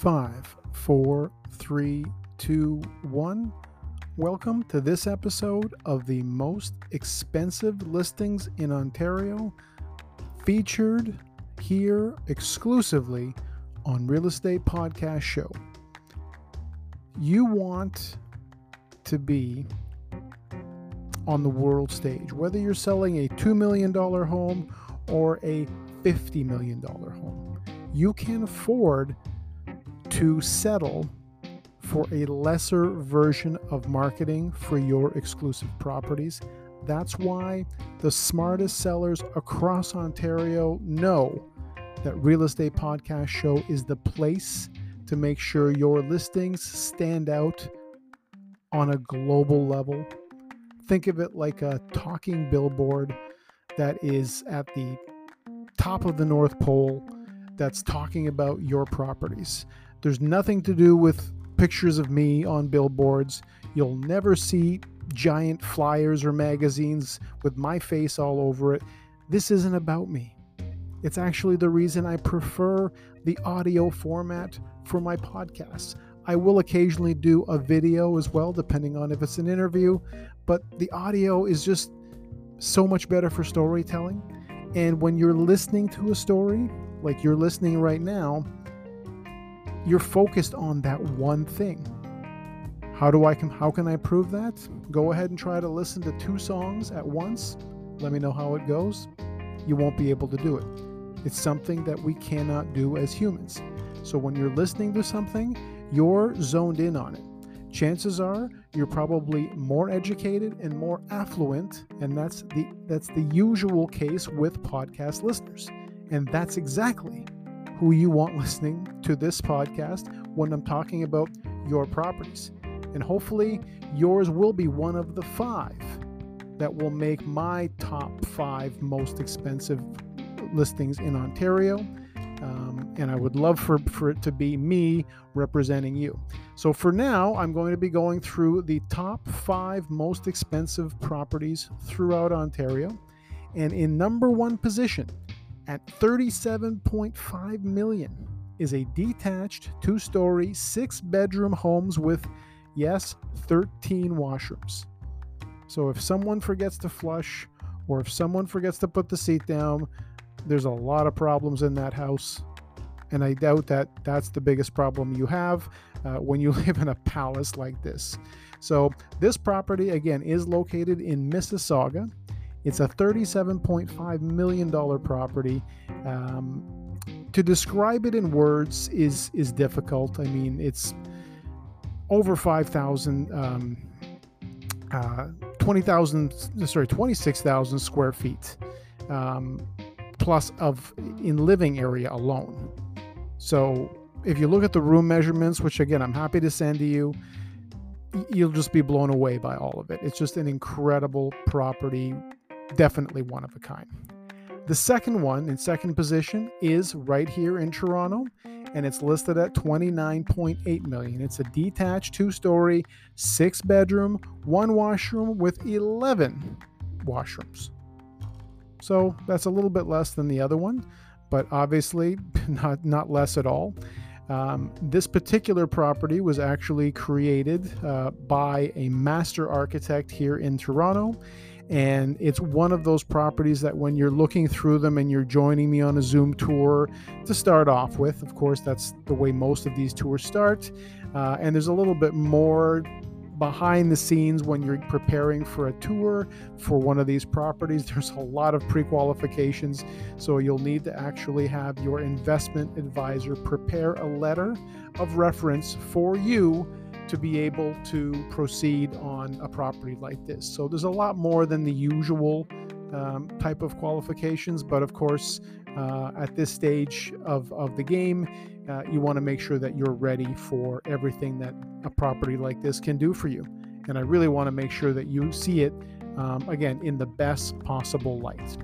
Five, four, three, two, one. Welcome to this episode of the most expensive listings in Ontario, featured here exclusively on Real Estate Podcast Show. You want to be on the world stage, whether you're selling a $2 million home or a $50 million home. You can afford to settle for a lesser version of marketing for your exclusive properties. That's why the smartest sellers across Ontario know that Real Estate Podcast Show is the place to make sure your listings stand out on a global level. Think of it like a talking billboard that is at the top of the North Pole that's talking about your properties. There's nothing to do with pictures of me on billboards. You'll never see giant flyers or magazines with my face all over it. This isn't about me. It's actually the reason I prefer the audio format for my podcasts. I will occasionally do a video as well, depending on if it's an interview, but the audio is just so much better for storytelling. And when you're listening to a story, like you're listening right now, you're focused on that one thing. How do I come how can I prove that? Go ahead and try to listen to two songs at once. Let me know how it goes. You won't be able to do it. It's something that we cannot do as humans. So when you're listening to something, you're zoned in on it. Chances are you're probably more educated and more affluent, and that's the that's the usual case with podcast listeners. And that's exactly who you want listening to this podcast when I'm talking about your properties. And hopefully, yours will be one of the five that will make my top five most expensive listings in Ontario. Um, and I would love for, for it to be me representing you. So for now, I'm going to be going through the top five most expensive properties throughout Ontario. And in number one position, at 37.5 million, is a detached two-story, six-bedroom homes with, yes, 13 washrooms. So if someone forgets to flush, or if someone forgets to put the seat down, there's a lot of problems in that house. And I doubt that that's the biggest problem you have uh, when you live in a palace like this. So, this property, again, is located in Mississauga. It's a $37.5 million property. Um, to describe it in words is is difficult. I mean, it's over 5,000, um, uh, 20,000, sorry, 26,000 square feet. Um, plus of in living area alone. So if you look at the room measurements, which again I'm happy to send to you, you'll just be blown away by all of it. It's just an incredible property, definitely one of a kind. The second one in second position is right here in Toronto and it's listed at 29.8 million. It's a detached two-story, six bedroom, one washroom with 11 washrooms. So that's a little bit less than the other one, but obviously not, not less at all. Um, this particular property was actually created uh, by a master architect here in Toronto. And it's one of those properties that when you're looking through them and you're joining me on a Zoom tour to start off with, of course, that's the way most of these tours start. Uh, and there's a little bit more behind the scenes when you're preparing for a tour for one of these properties. There's a lot of pre qualifications, so you'll need to actually have your investment advisor prepare a letter of reference for you to be able to proceed on a property like this. So there's a lot more than the usual um, type of qualifications, but of course, uh, at this stage of, of the game, uh, you want to make sure that you're ready for everything that a property like this can do for you. And I really want to make sure that you see it, um, again, in the best possible light.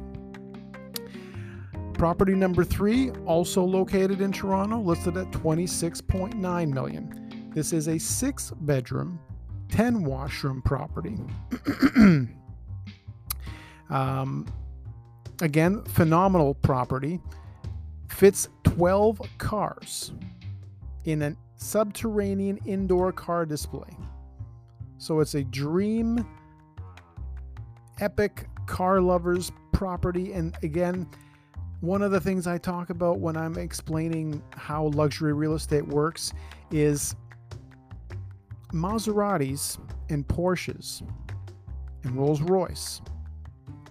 Property number three, also located in Toronto, listed at 26.9 million. This is a six bedroom, 10 washroom property. um, again, phenomenal property. Fits 12 cars in a subterranean indoor car display. So it's a dream, epic car lovers property. And again, one of the things I talk about when I'm explaining how luxury real estate works is Maseratis and Porsches and Rolls Royce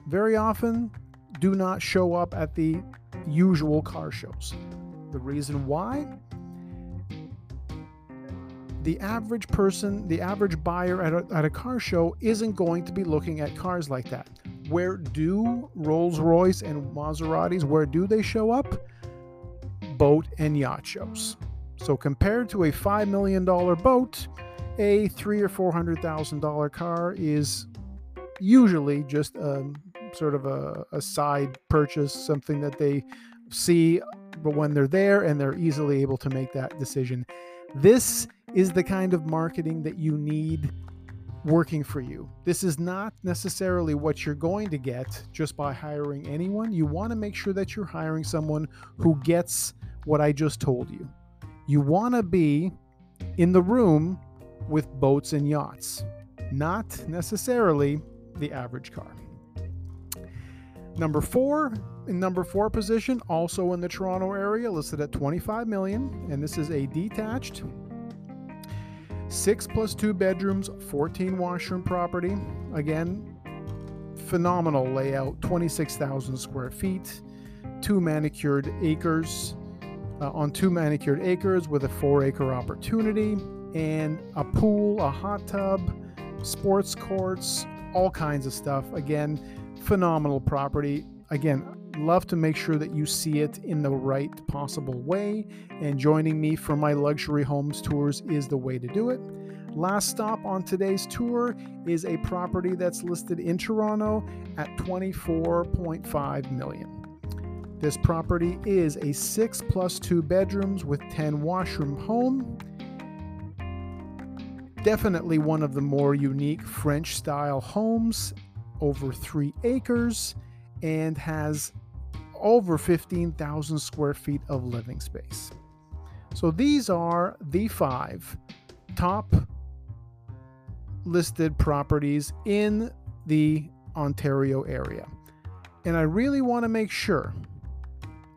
very often do not show up at the usual car shows. The reason why? The average person, the average buyer at a, at a car show isn't going to be looking at cars like that. Where do Rolls Royce and Maseratis, where do they show up? Boat and yacht shows. So compared to a $5 million boat, a three or four hundred thousand dollar car is usually just a sort of a, a side purchase, something that they see but when they're there and they're easily able to make that decision. This is the kind of marketing that you need working for you. This is not necessarily what you're going to get just by hiring anyone. You want to make sure that you're hiring someone who gets what I just told you. You want to be in the room with boats and yachts, not necessarily the average car. Number four, in number four position, also in the Toronto area, listed at 25 million, and this is a detached six plus two bedrooms, 14 washroom property. Again, phenomenal layout, 26,000 square feet, two manicured acres. Uh, on two manicured acres with a four acre opportunity and a pool, a hot tub, sports courts, all kinds of stuff. Again, phenomenal property. Again, love to make sure that you see it in the right possible way, and joining me for my luxury homes tours is the way to do it. Last stop on today's tour is a property that's listed in Toronto at 24.5 million. This property is a 6 plus 2 bedrooms with 10 washroom home Definitely one of the more unique French style homes, over three acres, and has over 15,000 square feet of living space. So these are the five top listed properties in the Ontario area. And I really want to make sure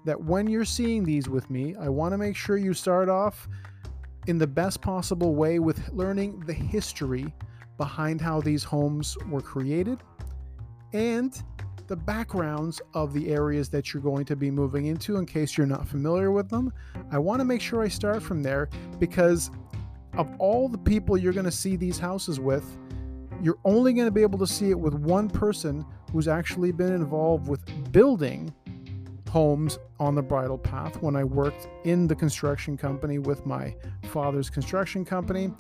that when you're seeing these with me, I want to make sure you start off in the best possible way with learning the history behind how these homes were created and the backgrounds of the areas that you're going to be moving into in case you're not familiar with them. I want to make sure I start from there because of all the people you're going to see these houses with, you're only going to be able to see it with one person who's actually been involved with building homes on the bridle path when I worked in the construction company with my father's construction company.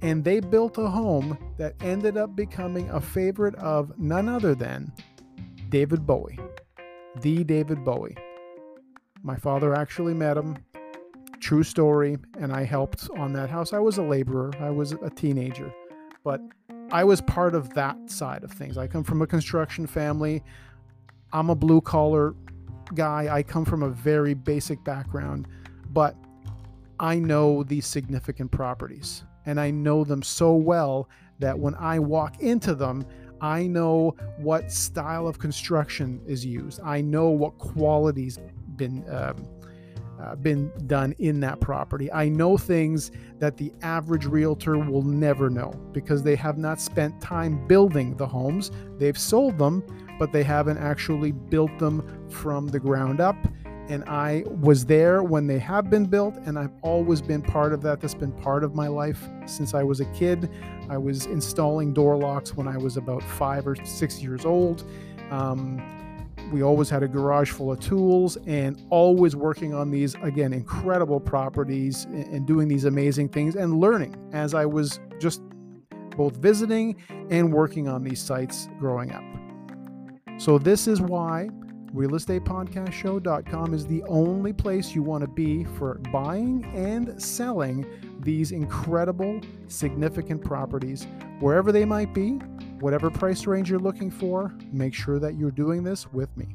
And they built a home that ended up becoming a favorite of none other than David Bowie, the David Bowie. My father actually met him. True story. And I helped on that house. I was a laborer, I was a teenager, but I was part of that side of things. I come from a construction family. I'm a blue collar guy. I come from a very basic background, but I know these significant properties and I know them so well that when I walk into them, I know what style of construction is used. I know what qualities been um, uh, been done in that property. I know things that the average realtor will never know because they have not spent time building the homes. They've sold them, but they haven't actually built them from the ground up. And I was there when they have been built, and I've always been part of that. That's been part of my life since I was a kid. I was installing door locks when I was about five or six years old. Um, we always had a garage full of tools and always working on these, again, incredible properties and doing these amazing things and learning as I was just both visiting and working on these sites growing up. So, this is why realestatepodcastshow.com is the only place you want to be for buying and selling these incredible, significant properties, wherever they might be, whatever price range you're looking for. Make sure that you're doing this with me.